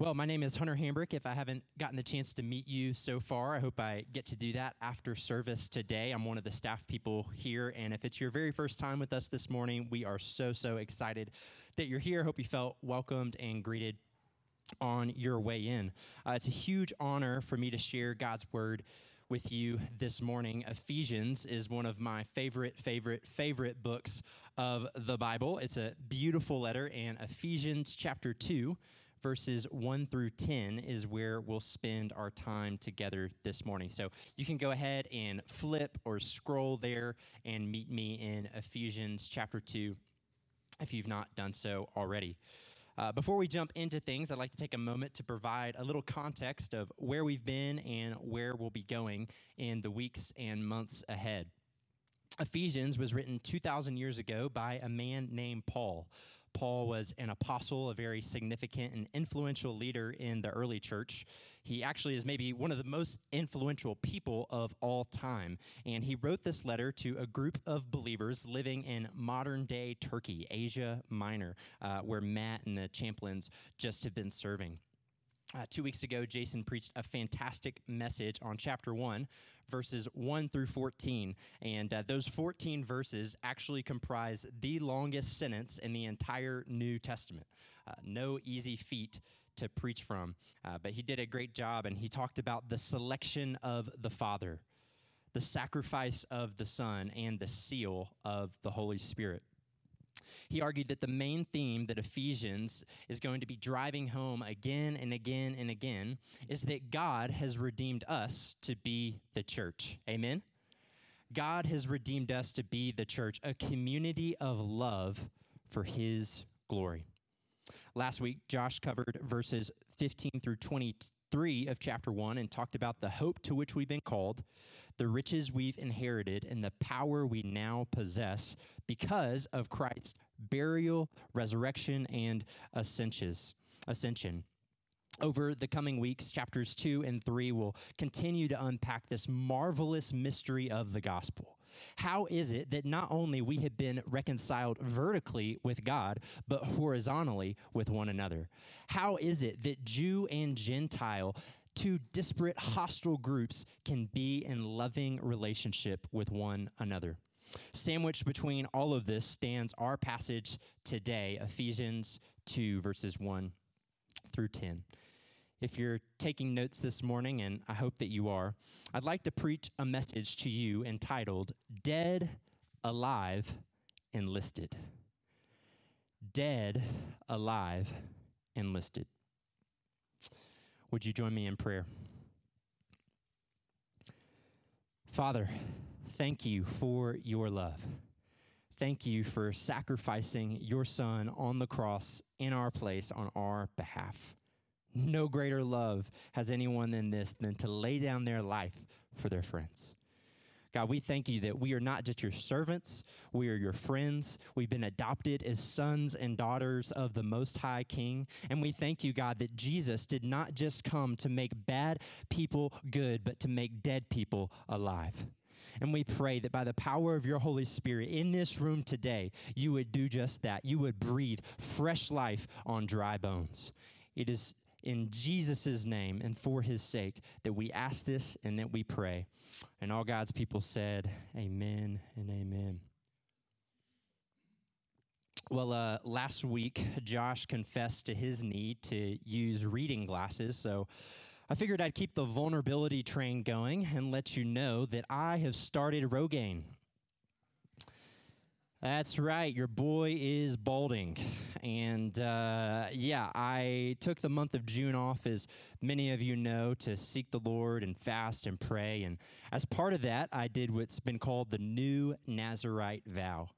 Well, my name is Hunter Hambrick. If I haven't gotten the chance to meet you so far, I hope I get to do that after service today. I'm one of the staff people here, and if it's your very first time with us this morning, we are so, so excited that you're here. Hope you felt welcomed and greeted on your way in. Uh, it's a huge honor for me to share God's word with you this morning. Ephesians is one of my favorite, favorite, favorite books of the Bible. It's a beautiful letter, and Ephesians chapter 2 verses 1 through 10 is where we'll spend our time together this morning. So you can go ahead and flip or scroll there and meet me in Ephesians chapter 2 if you've not done so already. Uh, before we jump into things, I'd like to take a moment to provide a little context of where we've been and where we'll be going in the weeks and months ahead. Ephesians was written 2,000 years ago by a man named Paul. Paul was an apostle, a very significant and influential leader in the early church. He actually is maybe one of the most influential people of all time. And he wrote this letter to a group of believers living in modern day Turkey, Asia Minor, uh, where Matt and the Champlins just have been serving. Uh, two weeks ago, Jason preached a fantastic message on chapter 1, verses 1 through 14. And uh, those 14 verses actually comprise the longest sentence in the entire New Testament. Uh, no easy feat to preach from, uh, but he did a great job, and he talked about the selection of the Father, the sacrifice of the Son, and the seal of the Holy Spirit. He argued that the main theme that Ephesians is going to be driving home again and again and again is that God has redeemed us to be the church. Amen? God has redeemed us to be the church, a community of love for his glory. Last week, Josh covered verses 15 through 23 of chapter 1 and talked about the hope to which we've been called, the riches we've inherited, and the power we now possess because of Christ's burial, resurrection, and ascension. Over the coming weeks, chapters two and three will continue to unpack this marvelous mystery of the gospel. How is it that not only we have been reconciled vertically with God, but horizontally with one another? How is it that Jew and Gentile two disparate, hostile groups can be in loving relationship with one another. Sandwiched between all of this stands our passage today, Ephesians 2, verses 1 through 10. If you're taking notes this morning, and I hope that you are, I'd like to preach a message to you entitled Dead, Alive, Enlisted. Dead, Alive, Enlisted. Would you join me in prayer? Father, thank you for your love. Thank you for sacrificing your son on the cross in our place on our behalf. No greater love has anyone than this than to lay down their life for their friends. God, we thank you that we are not just your servants, we are your friends. We've been adopted as sons and daughters of the Most High King. And we thank you, God, that Jesus did not just come to make bad people good, but to make dead people alive. And we pray that by the power of your Holy Spirit in this room today, you would do just that. You would breathe fresh life on dry bones. It is in Jesus' name and for his sake that we ask this and that we pray. And all God's people said, Amen and amen. Well, uh, last week, Josh confessed to his need to use reading glasses. So I figured I'd keep the vulnerability train going and let you know that I have started Rogaine. That's right. Your boy is balding. And uh, yeah, I took the month of June off, as many of you know, to seek the Lord and fast and pray. And as part of that, I did what's been called the New Nazarite Vow.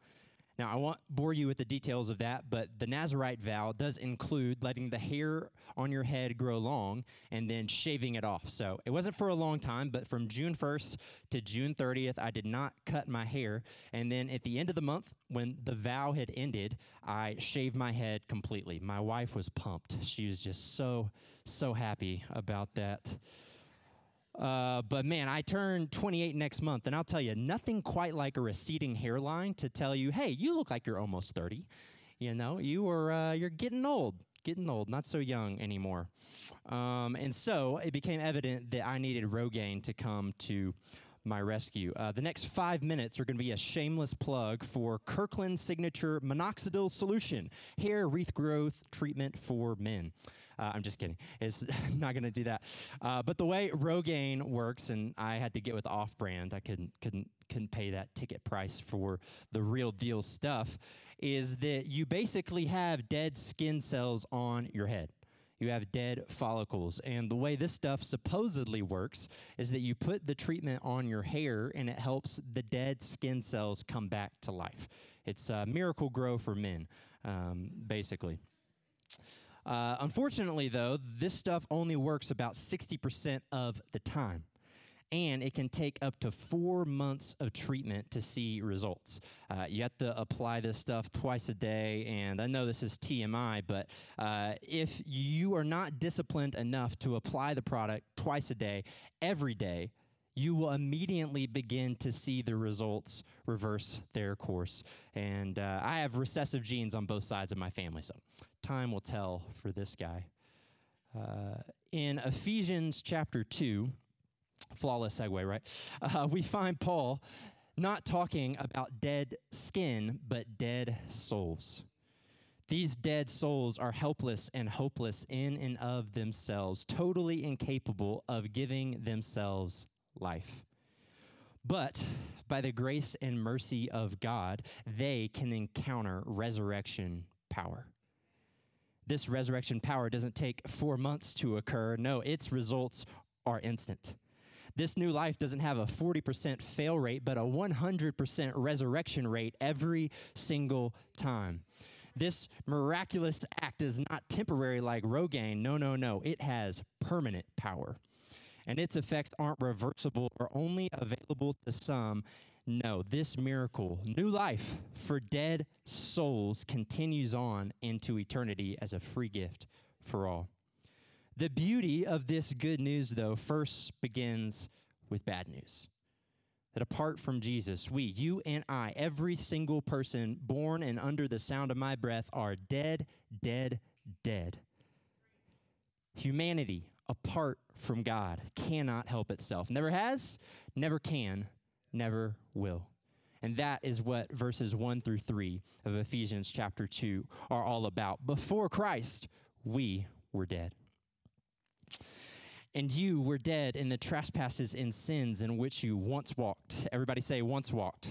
Now, I won't bore you with the details of that, but the Nazarite vow does include letting the hair on your head grow long and then shaving it off. So it wasn't for a long time, but from June 1st to June 30th, I did not cut my hair. And then at the end of the month, when the vow had ended, I shaved my head completely. My wife was pumped. She was just so, so happy about that. Uh, but man, I turn 28 next month, and I'll tell you, nothing quite like a receding hairline to tell you, hey, you look like you're almost 30. You know, you are uh, you're getting old. getting old, not so young anymore. Um, and so it became evident that I needed Rogaine to come to my rescue. Uh, the next five minutes are going to be a shameless plug for Kirkland Signature Minoxidil Solution, hair regrowth treatment for men. Uh, I'm just kidding. It's not going to do that. Uh, but the way Rogaine works, and I had to get with off-brand. I couldn't couldn't couldn't pay that ticket price for the real deal stuff. Is that you basically have dead skin cells on your head? you have dead follicles. And the way this stuff supposedly works is that you put the treatment on your hair and it helps the dead skin cells come back to life. It's a miracle grow for men, um, basically. Uh, unfortunately, though, this stuff only works about 60% of the time and it can take up to four months of treatment to see results. Uh, you have to apply this stuff twice a day, and I know this is TMI, but uh, if you are not disciplined enough to apply the product twice a day, every day, you will immediately begin to see the results reverse their course. And uh, I have recessive genes on both sides of my family, so time will tell for this guy. Uh, in Ephesians chapter 2, flawless segue, right? Uh, we find Paul not talking about dead skin, but dead souls. These dead souls are helpless and hopeless in and of themselves, totally incapable of giving themselves life. But by the grace and mercy of God, they can encounter resurrection power. This resurrection power doesn't take four months to occur. No, its results are instant. This new life doesn't have a 40% fail rate, but a 100% resurrection rate every single time. This miraculous act is not temporary like Rogaine. No, no, no. It has permanent power. And its effects aren't reversible or only available to some. No, this miracle, new life for dead souls, continues on into eternity as a free gift for all. The beauty of this good news, though, first begins with bad news. That apart from Jesus, we, you and I, every single person born and under the sound of my breath, are dead, dead, dead. Humanity, apart from God, cannot help itself. Never has, never can, never will. And that is what verses 1 through 3 of Ephesians chapter 2 are all about. Before Christ, we were dead. And you were dead in the trespasses and sins in which you once walked. Everybody say, once walked.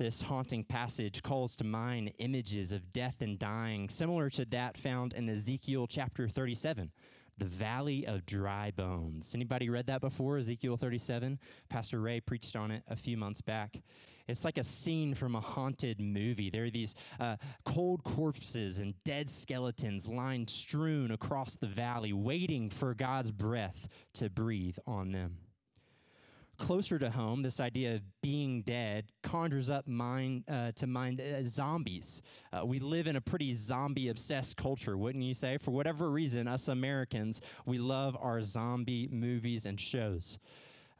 This haunting passage calls to mind images of death and dying, similar to that found in Ezekiel chapter 37, the valley of dry bones. Anybody read that before, Ezekiel 37? Pastor Ray preached on it a few months back. It's like a scene from a haunted movie. There are these uh, cold corpses and dead skeletons lying strewn across the valley, waiting for God's breath to breathe on them closer to home, this idea of being dead conjures up mind uh, to mind uh, zombies. Uh, we live in a pretty zombie-obsessed culture, wouldn't you say? For whatever reason, us Americans, we love our zombie movies and shows.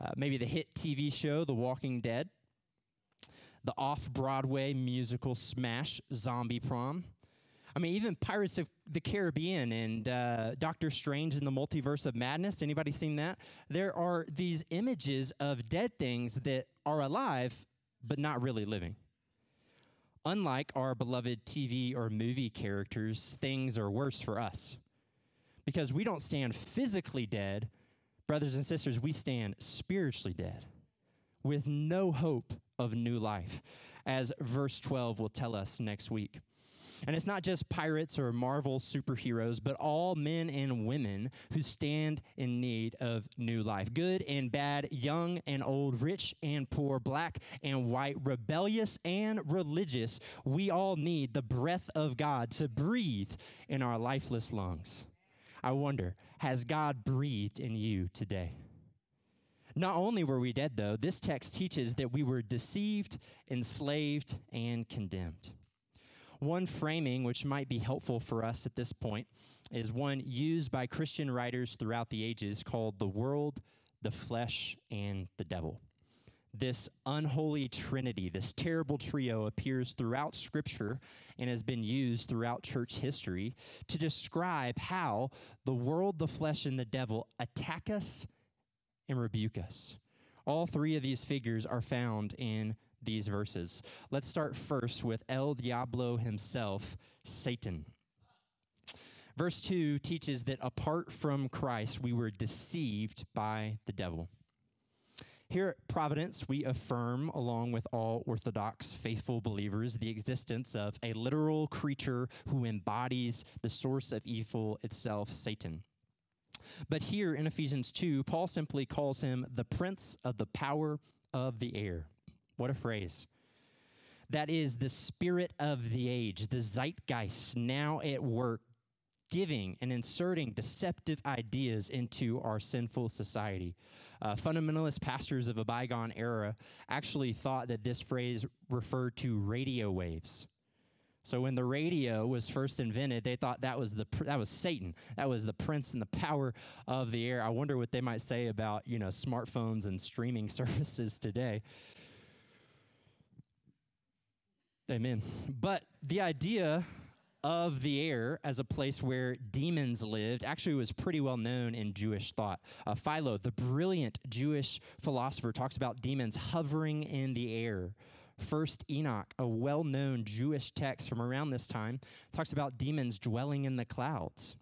Uh, maybe the hit TV show The Walking Dead, the off-Broadway musical smash Zombie Prom. I mean, even Pirates of the Caribbean and uh, Doctor Strange in the Multiverse of Madness. Anybody seen that? There are these images of dead things that are alive but not really living. Unlike our beloved TV or movie characters, things are worse for us because we don't stand physically dead. Brothers and sisters, we stand spiritually dead with no hope of new life, as verse 12 will tell us next week. And it's not just pirates or Marvel superheroes, but all men and women who stand in need of new life. Good and bad, young and old, rich and poor, black and white, rebellious and religious. We all need the breath of God to breathe in our lifeless lungs. I wonder, has God breathed in you today? Not only were we dead, though, this text teaches that we were deceived, enslaved, and condemned. One framing, which might be helpful for us at this point, is one used by Christian writers throughout the ages called the world, the flesh, and the devil. This unholy trinity, this terrible trio, appears throughout Scripture and has been used throughout church history to describe how the world, the flesh, and the devil attack us and rebuke us. All three of these figures are found in these verses. Let's start first with El Diablo himself, Satan. Verse 2 teaches that apart from Christ, we were deceived by the devil. Here at Providence, we affirm, along with all Orthodox faithful believers, the existence of a literal creature who embodies the source of evil itself, Satan. But here in Ephesians 2, Paul simply calls him the prince of the power of the air. What a phrase. That is the spirit of the age, the zeitgeist now at work, giving and inserting deceptive ideas into our sinful society. Uh, fundamentalist pastors of a bygone era actually thought that this phrase referred to radio waves. So when the radio was first invented, they thought that was the that was Satan. That was the prince and the power of the air. I wonder what they might say about, you know, smartphones and streaming services today. Amen. But the idea of the air as a place where demons lived actually was pretty well known in Jewish thought. Uh, Philo, the brilliant Jewish philosopher, talks about demons hovering in the air. First Enoch, a well known Jewish text from around this time, talks about demons dwelling in the clouds.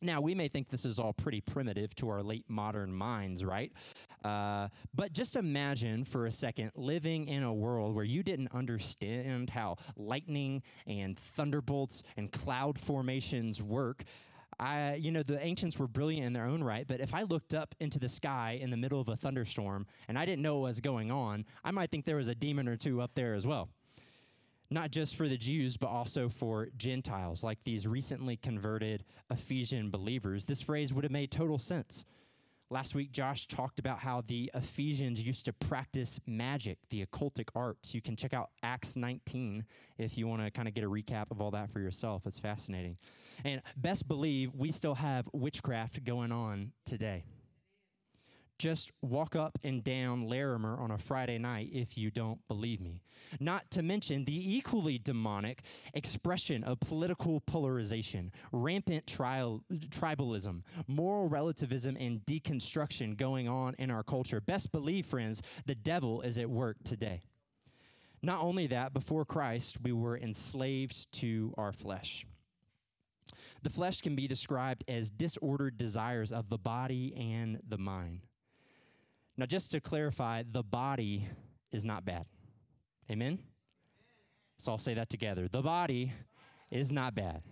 Now, we may think this is all pretty primitive to our late modern minds, right? Uh, but just imagine for a second living in a world where you didn't understand how lightning and thunderbolts and cloud formations work. I, you know, the ancients were brilliant in their own right, but if I looked up into the sky in the middle of a thunderstorm and I didn't know what was going on, I might think there was a demon or two up there as well not just for the Jews, but also for Gentiles, like these recently converted Ephesian believers. This phrase would have made total sense. Last week, Josh talked about how the Ephesians used to practice magic, the occultic arts. You can check out Acts 19 if you want to kind of get a recap of all that for yourself. It's fascinating. And best believe we still have witchcraft going on today just walk up and down Larimer on a Friday night if you don't believe me. Not to mention the equally demonic expression of political polarization, rampant trial, tribalism, moral relativism, and deconstruction going on in our culture. Best believe, friends, the devil is at work today. Not only that, before Christ, we were enslaved to our flesh. The flesh can be described as disordered desires of the body and the mind. Now, just to clarify, the body is not bad. Amen? So I'll say that together. The body is not bad.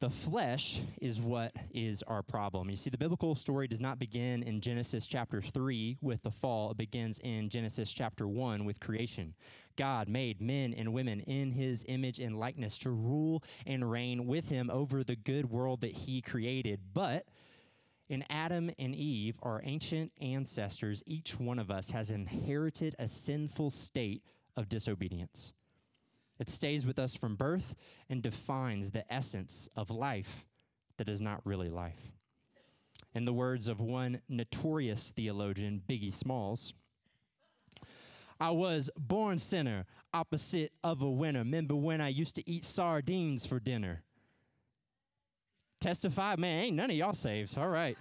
The flesh is what is our problem. You see, the biblical story does not begin in Genesis chapter 3 with the fall, it begins in Genesis chapter 1 with creation. God made men and women in his image and likeness to rule and reign with him over the good world that he created. But in Adam and Eve, our ancient ancestors, each one of us has inherited a sinful state of disobedience. It stays with us from birth and defines the essence of life that is not really life. In the words of one notorious theologian, Biggie Smalls, I was born sinner, opposite of a winner. Remember when I used to eat sardines for dinner? Testify, man, ain't none of y'all saved. All right.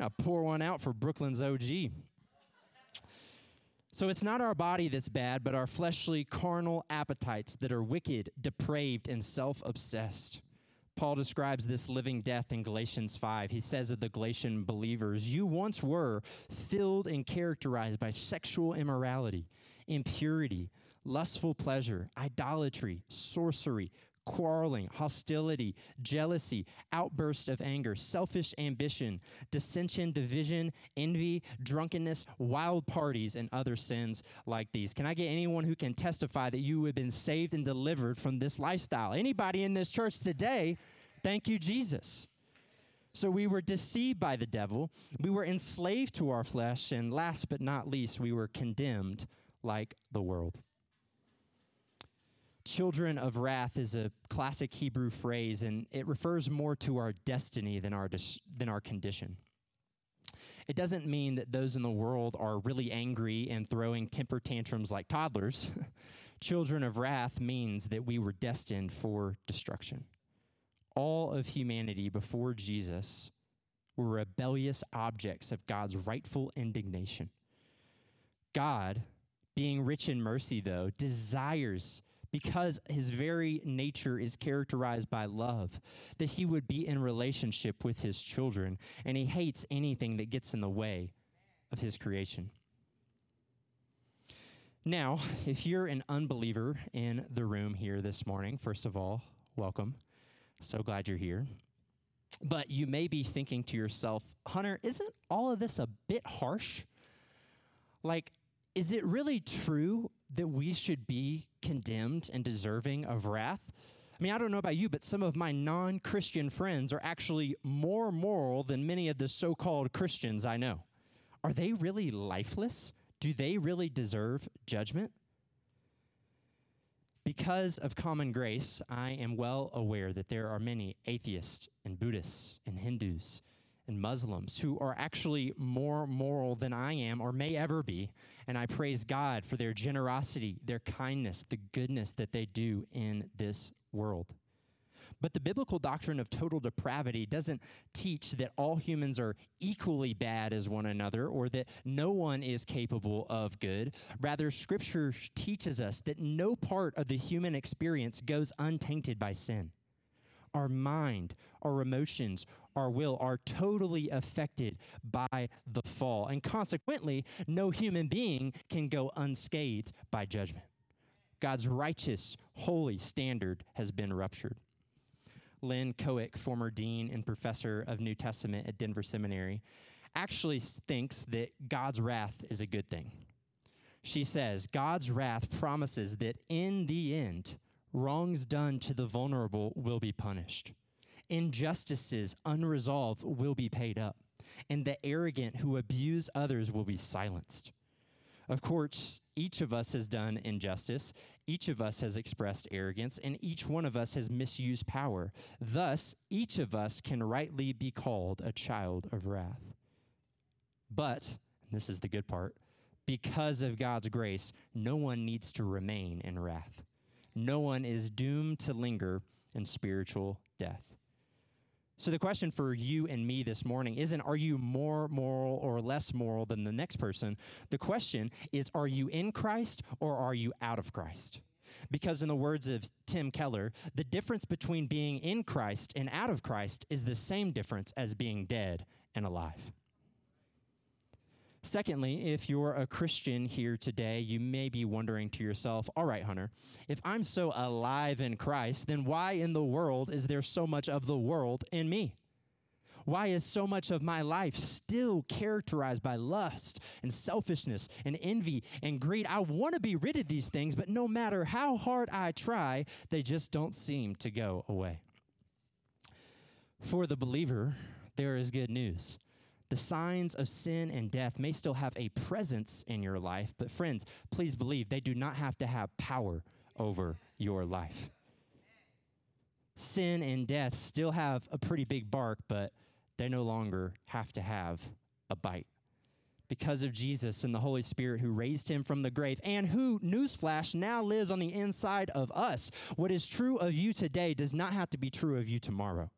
I'll pour one out for Brooklyn's OG. So it's not our body that's bad, but our fleshly, carnal appetites that are wicked, depraved, and self obsessed. Paul describes this living death in Galatians 5. He says of the Galatian believers, You once were filled and characterized by sexual immorality, impurity, lustful pleasure, idolatry, sorcery, quarreling, hostility, jealousy, outburst of anger, selfish ambition, dissension, division, envy, drunkenness, wild parties, and other sins like these. Can I get anyone who can testify that you have been saved and delivered from this lifestyle? Anybody in this church today? Thank you, Jesus. So we were deceived by the devil. We were enslaved to our flesh. And last but not least, we were condemned like the world. Children of wrath is a classic Hebrew phrase, and it refers more to our destiny than our, dis- than our condition. It doesn't mean that those in the world are really angry and throwing temper tantrums like toddlers. Children of wrath means that we were destined for destruction all of humanity before Jesus were rebellious objects of God's rightful indignation. God, being rich in mercy, though, desires, because his very nature is characterized by love, that he would be in relationship with his children, and he hates anything that gets in the way of his creation. Now, if you're an unbeliever in the room here this morning, first of all, welcome. So glad you're here. But you may be thinking to yourself, Hunter, isn't all of this a bit harsh? Like, is it really true that we should be condemned and deserving of wrath? I mean, I don't know about you, but some of my non Christian friends are actually more moral than many of the so called Christians I know. Are they really lifeless? Do they really deserve judgment? Because of common grace, I am well aware that there are many atheists and Buddhists and Hindus and Muslims who are actually more moral than I am or may ever be. And I praise God for their generosity, their kindness, the goodness that they do in this world. But the biblical doctrine of total depravity doesn't teach that all humans are equally bad as one another or that no one is capable of good. Rather, Scripture teaches us that no part of the human experience goes untainted by sin. Our mind, our emotions, our will are totally affected by the fall. And consequently, no human being can go unscathed by judgment. God's righteous, holy standard has been ruptured. Lynn Cohick, former dean and professor of New Testament at Denver Seminary, actually thinks that God's wrath is a good thing. She says, God's wrath promises that in the end, wrongs done to the vulnerable will be punished, injustices unresolved will be paid up, and the arrogant who abuse others will be silenced. Of course, each of us has done injustice, each of us has expressed arrogance, and each one of us has misused power. Thus, each of us can rightly be called a child of wrath. But, this is the good part, because of God's grace, no one needs to remain in wrath. No one is doomed to linger in spiritual death. So, the question for you and me this morning isn't are you more moral or less moral than the next person? The question is are you in Christ or are you out of Christ? Because, in the words of Tim Keller, the difference between being in Christ and out of Christ is the same difference as being dead and alive. Secondly, if you're a Christian here today, you may be wondering to yourself, all right, Hunter, if I'm so alive in Christ, then why in the world is there so much of the world in me? Why is so much of my life still characterized by lust and selfishness and envy and greed? I want to be rid of these things, but no matter how hard I try, they just don't seem to go away. For the believer, there is good news the signs of sin and death may still have a presence in your life, but friends, please believe they do not have to have power over your life. Sin and death still have a pretty big bark, but they no longer have to have a bite. Because of Jesus and the Holy Spirit who raised him from the grave and who, newsflash, now lives on the inside of us. What is true of you today does not have to be true of you tomorrow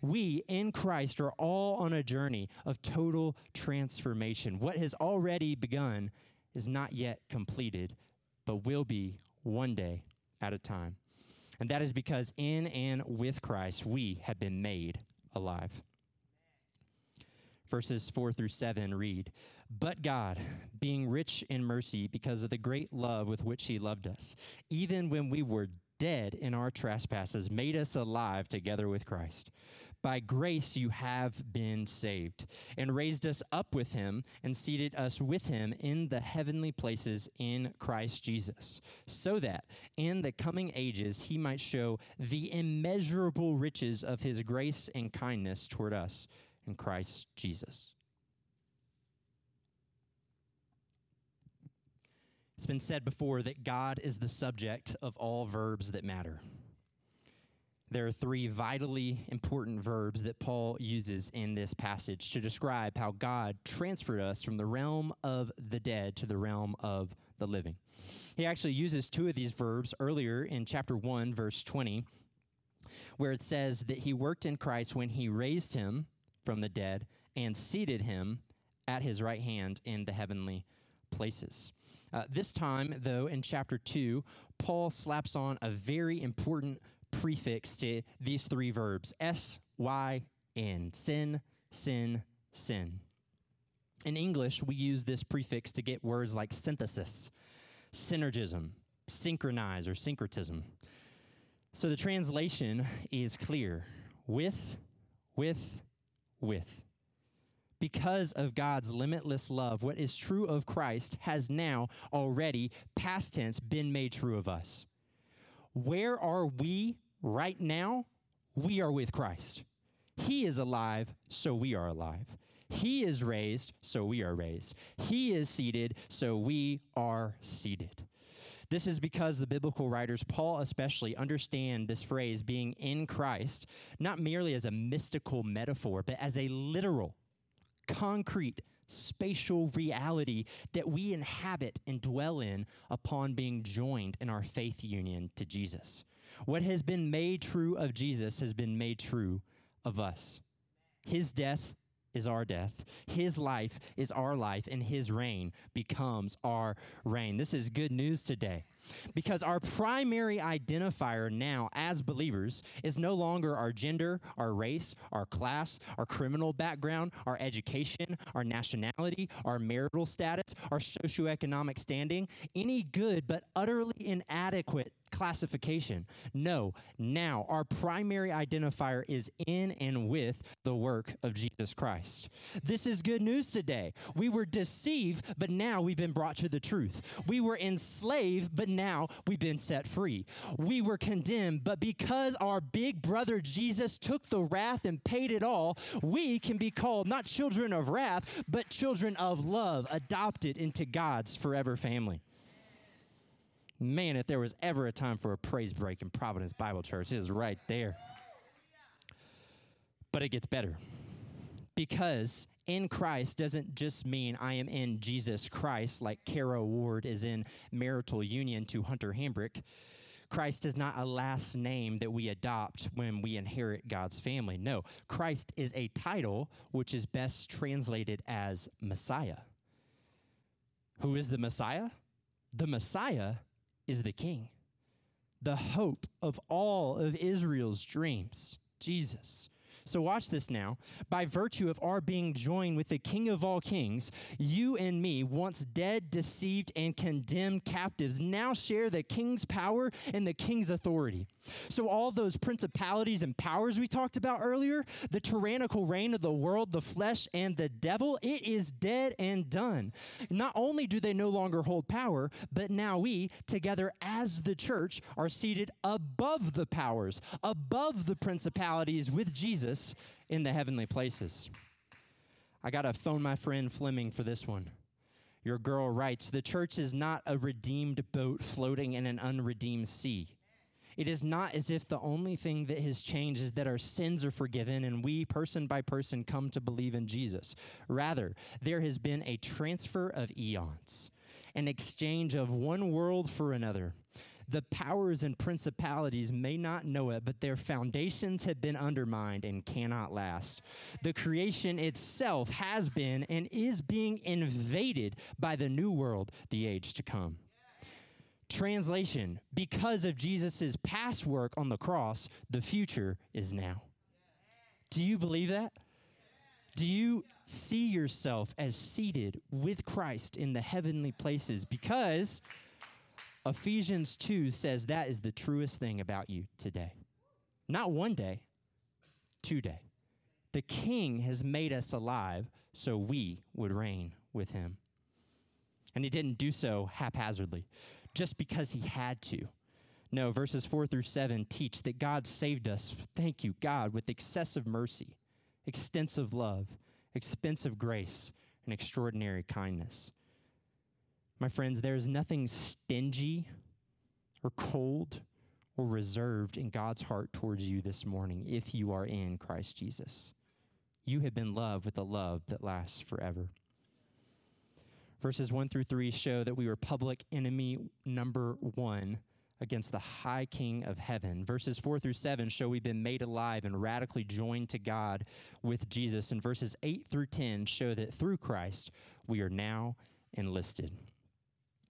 we in Christ are all on a journey of total transformation. What has already begun is not yet completed, but will be one day at a time. And that is because in and with Christ, we have been made alive. Verses 4 through 7 read But God, being rich in mercy because of the great love with which He loved us, even when we were dead in our trespasses, made us alive together with Christ. By grace you have been saved, and raised us up with him, and seated us with him in the heavenly places in Christ Jesus, so that in the coming ages he might show the immeasurable riches of his grace and kindness toward us in Christ Jesus. It's been said before that God is the subject of all verbs that matter. There are three vitally important verbs that Paul uses in this passage to describe how God transferred us from the realm of the dead to the realm of the living. He actually uses two of these verbs earlier in chapter 1, verse 20, where it says that he worked in Christ when he raised him from the dead and seated him at his right hand in the heavenly places. Uh, this time, though, in chapter 2, Paul slaps on a very important prefix to these three verbs S, Y, N. Sin, sin, sin. In English, we use this prefix to get words like synthesis, synergism, synchronize, or syncretism. So the translation is clear with, with, with. Because of God's limitless love, what is true of Christ has now already, past tense, been made true of us. Where are we right now? We are with Christ. He is alive, so we are alive. He is raised, so we are raised. He is seated, so we are seated. This is because the biblical writers, Paul especially, understand this phrase being in Christ not merely as a mystical metaphor, but as a literal, concrete, spatial reality that we inhabit and dwell in upon being joined in our faith union to Jesus. What has been made true of Jesus has been made true of us. His death is our death. His life is our life, and his reign becomes our reign. This is good news today because our primary identifier now as believers is no longer our gender, our race, our class, our criminal background, our education, our nationality, our marital status, our socioeconomic standing, any good but utterly inadequate classification. No, now our primary identifier is in and with the work of Jesus Christ. This is good news today. We were deceived, but now we've been brought to the truth. We were enslaved, but now we've been set free. We were condemned, but because our big brother Jesus took the wrath and paid it all, we can be called not children of wrath, but children of love, adopted into God's forever family. Man, if there was ever a time for a praise break in Providence Bible Church, it is right there. But it gets better. Because in Christ doesn't just mean I am in Jesus Christ, like Kara Ward is in marital union to Hunter Hambrick. Christ is not a last name that we adopt when we inherit God's family. No, Christ is a title which is best translated as Messiah. Who is the Messiah? The Messiah is the king, the hope of all of Israel's dreams, Jesus. So, watch this now. By virtue of our being joined with the King of all kings, you and me, once dead, deceived, and condemned captives, now share the king's power and the king's authority. So, all those principalities and powers we talked about earlier, the tyrannical reign of the world, the flesh, and the devil, it is dead and done. Not only do they no longer hold power, but now we, together as the church, are seated above the powers, above the principalities with Jesus in the heavenly places. I got to phone my friend Fleming for this one. Your girl writes The church is not a redeemed boat floating in an unredeemed sea. It is not as if the only thing that has changed is that our sins are forgiven and we, person by person, come to believe in Jesus. Rather, there has been a transfer of eons, an exchange of one world for another. The powers and principalities may not know it, but their foundations have been undermined and cannot last. The creation itself has been and is being invaded by the new world, the age to come. Translation Because of Jesus' past work on the cross, the future is now. Do you believe that? Do you see yourself as seated with Christ in the heavenly places? Because Ephesians 2 says that is the truest thing about you today. Not one day, today. The king has made us alive so we would reign with him. And he didn't do so haphazardly, just because he had to. No, verses 4 through 7 teach that God saved us, thank you, God, with excessive mercy, extensive love, expensive grace, and extraordinary kindness. My friends, there is nothing stingy or cold or reserved in God's heart towards you this morning if you are in Christ Jesus. You have been loved with a love that lasts forever. Verses 1 through 3 show that we were public enemy number one against the high king of heaven. Verses 4 through 7 show we've been made alive and radically joined to God with Jesus. And verses 8 through 10 show that through Christ we are now enlisted.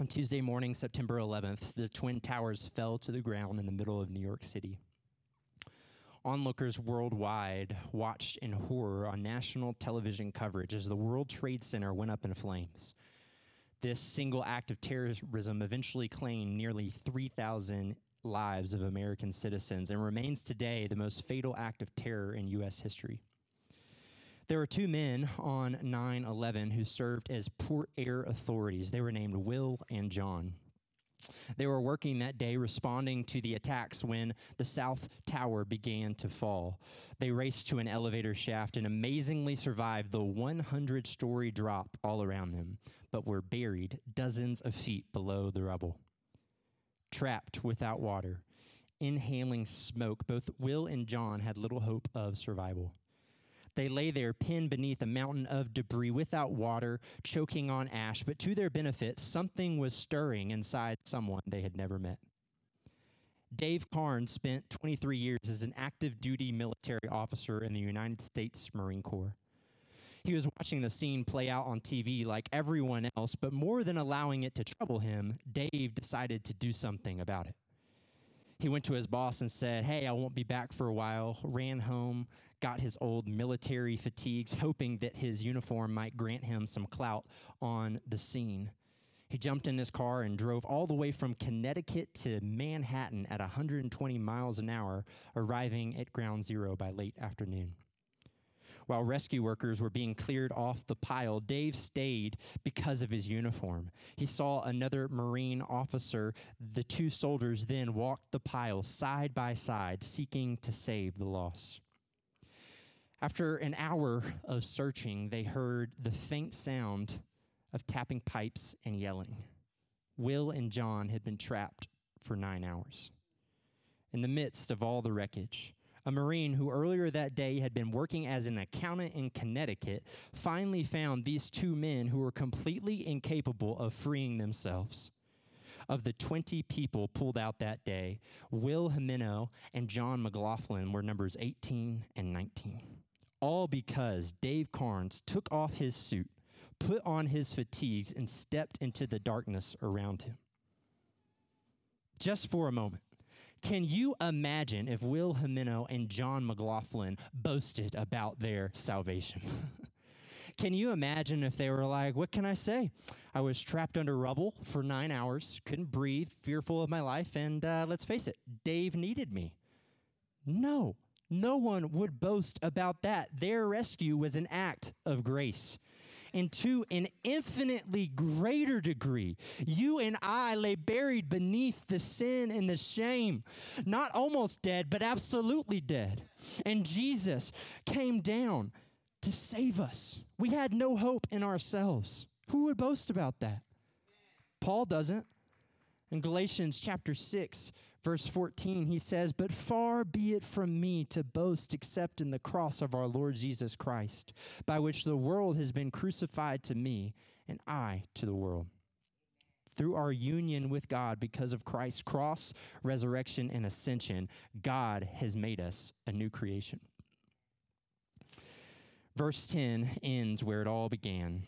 On Tuesday morning, September 11th, the Twin Towers fell to the ground in the middle of New York City. Onlookers worldwide watched in horror on national television coverage as the World Trade Center went up in flames. This single act of terrorism eventually claimed nearly 3,000 lives of American citizens and remains today the most fatal act of terror in U.S. history. There were two men on 9 11 who served as port air authorities. They were named Will and John. They were working that day responding to the attacks when the South Tower began to fall. They raced to an elevator shaft and amazingly survived the 100 story drop all around them but were buried dozens of feet below the rubble. Trapped without water, inhaling smoke, both Will and John had little hope of survival. They lay there pinned beneath a mountain of debris without water, choking on ash, but to their benefit, something was stirring inside someone they had never met. Dave Karnes spent 23 years as an active duty military officer in the United States Marine Corps. He was watching the scene play out on TV like everyone else, but more than allowing it to trouble him, Dave decided to do something about it. He went to his boss and said, Hey, I won't be back for a while, ran home, got his old military fatigues, hoping that his uniform might grant him some clout on the scene. He jumped in his car and drove all the way from Connecticut to Manhattan at 120 miles an hour, arriving at ground zero by late afternoon. While rescue workers were being cleared off the pile, Dave stayed because of his uniform. He saw another Marine officer. The two soldiers then walked the pile side by side, seeking to save the lost. After an hour of searching, they heard the faint sound of tapping pipes and yelling. Will and John had been trapped for nine hours. In the midst of all the wreckage, a Marine who earlier that day had been working as an accountant in Connecticut, finally found these two men who were completely incapable of freeing themselves. Of the 20 people pulled out that day, Will Jimeno and John McLaughlin were numbers 18 and 19. All because Dave Karnes took off his suit, put on his fatigues, and stepped into the darkness around him. Just for a moment. Can you imagine if Will Jimeno and John McLaughlin boasted about their salvation? Can you imagine if they were like, What can I say? I was trapped under rubble for nine hours, couldn't breathe, fearful of my life, and uh, let's face it, Dave needed me. No, no one would boast about that. Their rescue was an act of grace and to an infinitely greater degree, you and I lay buried beneath the sin and the shame, not almost dead, but absolutely dead. And Jesus came down to save us. We had no hope in ourselves. Who would boast about that? Paul doesn't. In Galatians chapter 6, Verse 14, he says, But far be it from me to boast except in the cross of our Lord Jesus Christ, by which the world has been crucified to me, and I to the world. Through our union with God because of Christ's cross, resurrection, and ascension, God has made us a new creation. Verse 10 ends where it all began.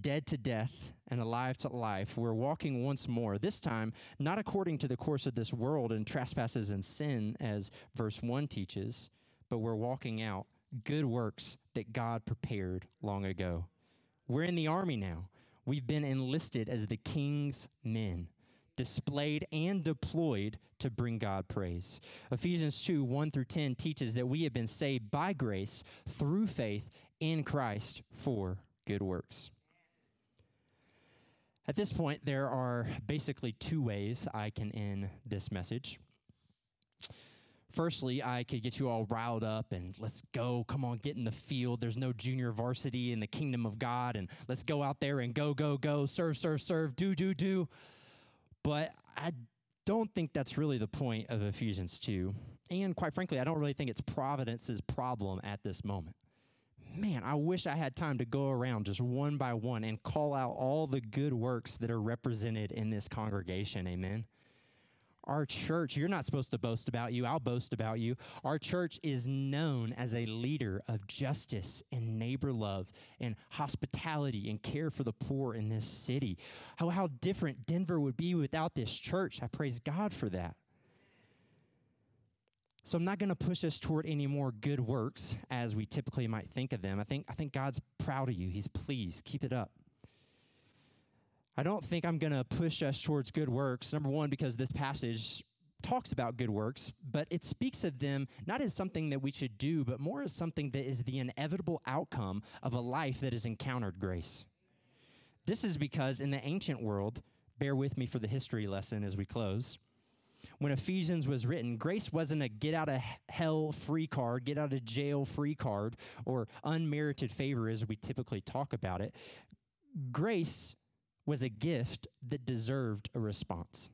Dead to death and alive to life, we're walking once more, this time not according to the course of this world and trespasses and sin, as verse 1 teaches, but we're walking out good works that God prepared long ago. We're in the army now. We've been enlisted as the king's men, displayed and deployed to bring God praise. Ephesians 2 1 through 10 teaches that we have been saved by grace through faith in Christ for good works. At this point, there are basically two ways I can end this message. Firstly, I could get you all riled up and let's go, come on, get in the field. There's no junior varsity in the kingdom of God, and let's go out there and go, go, go, serve, serve, serve, do, do, do. But I don't think that's really the point of Ephesians 2. And quite frankly, I don't really think it's Providence's problem at this moment man, I wish I had time to go around just one by one and call out all the good works that are represented in this congregation. Amen. Our church, you're not supposed to boast about you. I'll boast about you. Our church is known as a leader of justice and neighbor love and hospitality and care for the poor in this city. How, how different Denver would be without this church. I praise God for that. So I'm not going to push us toward any more good works as we typically might think of them. I think I think God's proud of you. He's pleased. Keep it up. I don't think I'm going to push us towards good works. Number 1 because this passage talks about good works, but it speaks of them not as something that we should do, but more as something that is the inevitable outcome of a life that has encountered grace. This is because in the ancient world, bear with me for the history lesson as we close when Ephesians was written, grace wasn't a get out of hell free card, get out of jail free card, or unmerited favor as we typically talk about it. Grace was a gift that deserved a response.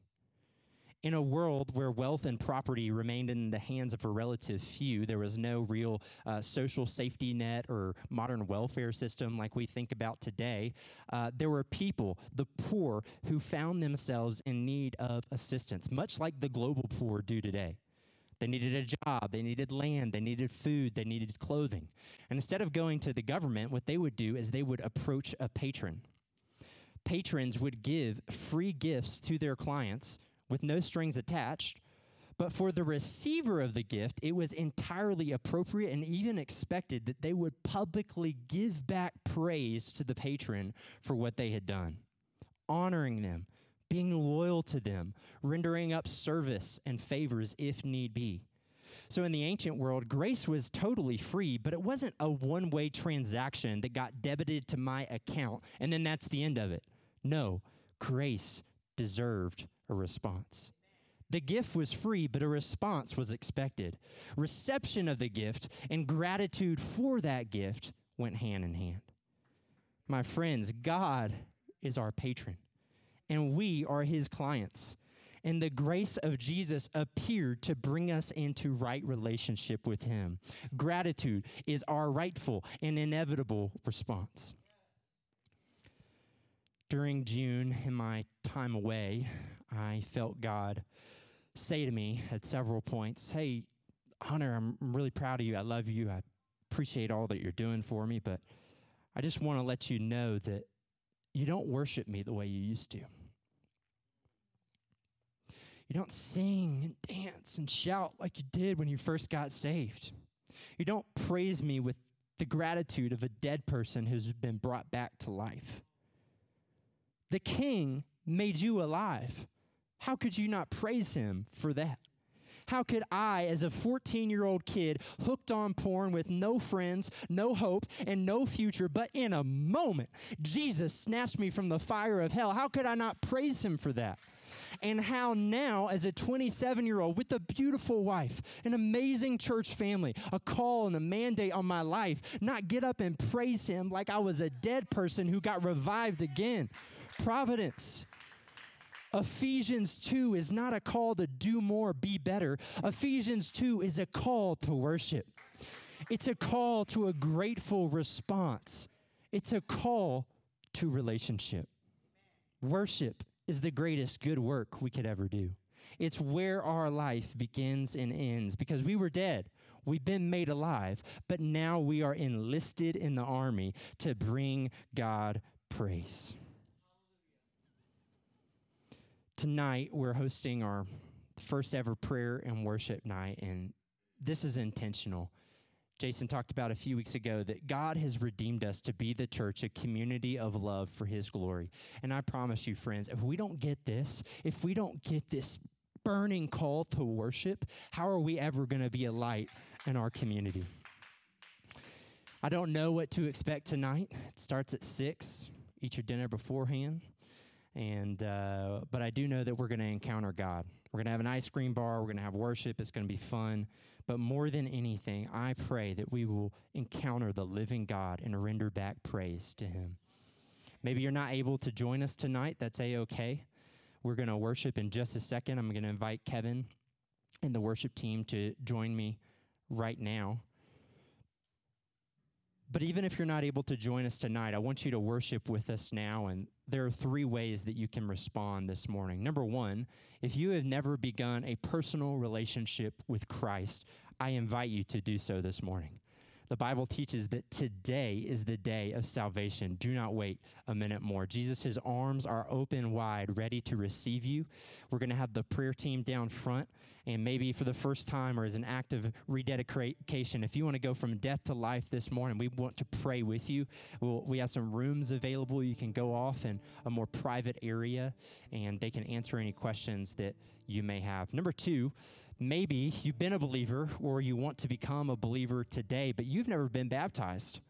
In a world where wealth and property remained in the hands of a relative few, there was no real uh, social safety net or modern welfare system like we think about today. Uh, there were people, the poor, who found themselves in need of assistance, much like the global poor do today. They needed a job, they needed land, they needed food, they needed clothing. And instead of going to the government, what they would do is they would approach a patron. Patrons would give free gifts to their clients with no strings attached. But for the receiver of the gift, it was entirely appropriate and even expected that they would publicly give back praise to the patron for what they had done, honoring them, being loyal to them, rendering up service and favors if need be. So, in the ancient world, grace was totally free, but it wasn't a one way transaction that got debited to my account and then that's the end of it. No, grace deserved a response. The gift was free, but a response was expected. Reception of the gift and gratitude for that gift went hand in hand. My friends, God is our patron, and we are his clients. And the grace of Jesus appeared to bring us into right relationship with him. Gratitude is our rightful and inevitable response during June in my time away, I felt God say to me at several points, Hey, Hunter, I'm really proud of you. I love you. I appreciate all that you're doing for me, but I just want to let you know that you don't worship me the way you used to. You don't sing and dance and shout like you did when you first got saved. You don't praise me with the gratitude of a dead person who's been brought back to life. The king made you alive. How could you not praise him for that? How could I, as a 14 year old kid, hooked on porn with no friends, no hope, and no future, but in a moment, Jesus snatched me from the fire of hell? How could I not praise him for that? And how now, as a 27 year old with a beautiful wife, an amazing church family, a call and a mandate on my life, not get up and praise him like I was a dead person who got revived again providence. Ephesians 2 is not a call to do more, be better. Ephesians 2 is a call to worship. It's a call to a grateful response. It's a call to relationship. Worship is the greatest good work we could ever do. It's where our life begins and ends because we were dead. We've been made alive, but now we are enlisted in the army to bring God praise. Tonight, we're hosting our first ever prayer and worship night, and this is intentional. Jason talked about a few weeks ago that God has redeemed us to be the church, a community of love for his glory. And I promise you, friends, if we don't get this, if we don't get this burning call to worship, how are we ever going to be a light in our community? I don't know what to expect tonight. It starts at 6. Eat your dinner beforehand. And uh, but I do know that we're going to encounter God. We're going to have an ice cream bar. We're going to have worship. It's going to be fun. But more than anything, I pray that we will encounter the living God and render back praise to Him. Maybe you're not able to join us tonight. That's a okay. We're going to worship in just a second. I'm going to invite Kevin and the worship team to join me right now. But even if you're not able to join us tonight, I want you to worship with us now. And there are three ways that you can respond this morning. Number one, if you have never begun a personal relationship with Christ, I invite you to do so this morning. The Bible teaches that today is the day of salvation. Do not wait a minute more. Jesus' arms are open wide, ready to receive you. We're going to have the prayer team down front. And maybe for the first time or as an act of rededication, if you want to go from death to life this morning, we want to pray with you. We'll, we have some rooms available. You can go off in a more private area and they can answer any questions that you may have. Number two, maybe you've been a believer or you want to become a believer today, but you've never been baptized.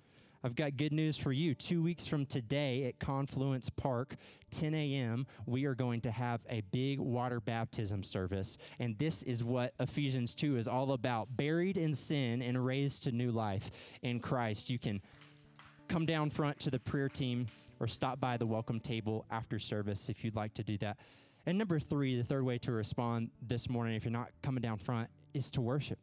I've got good news for you. Two weeks from today at Confluence Park, 10 a.m., we are going to have a big water baptism service. And this is what Ephesians 2 is all about buried in sin and raised to new life in Christ. You can come down front to the prayer team or stop by the welcome table after service if you'd like to do that. And number three, the third way to respond this morning, if you're not coming down front, is to worship.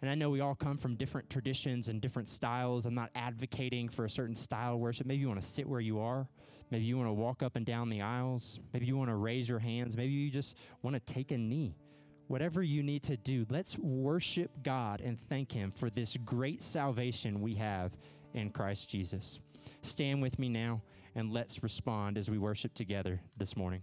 And I know we all come from different traditions and different styles. I'm not advocating for a certain style of worship. Maybe you want to sit where you are. Maybe you want to walk up and down the aisles. Maybe you want to raise your hands. Maybe you just want to take a knee. Whatever you need to do, let's worship God and thank Him for this great salvation we have in Christ Jesus. Stand with me now and let's respond as we worship together this morning.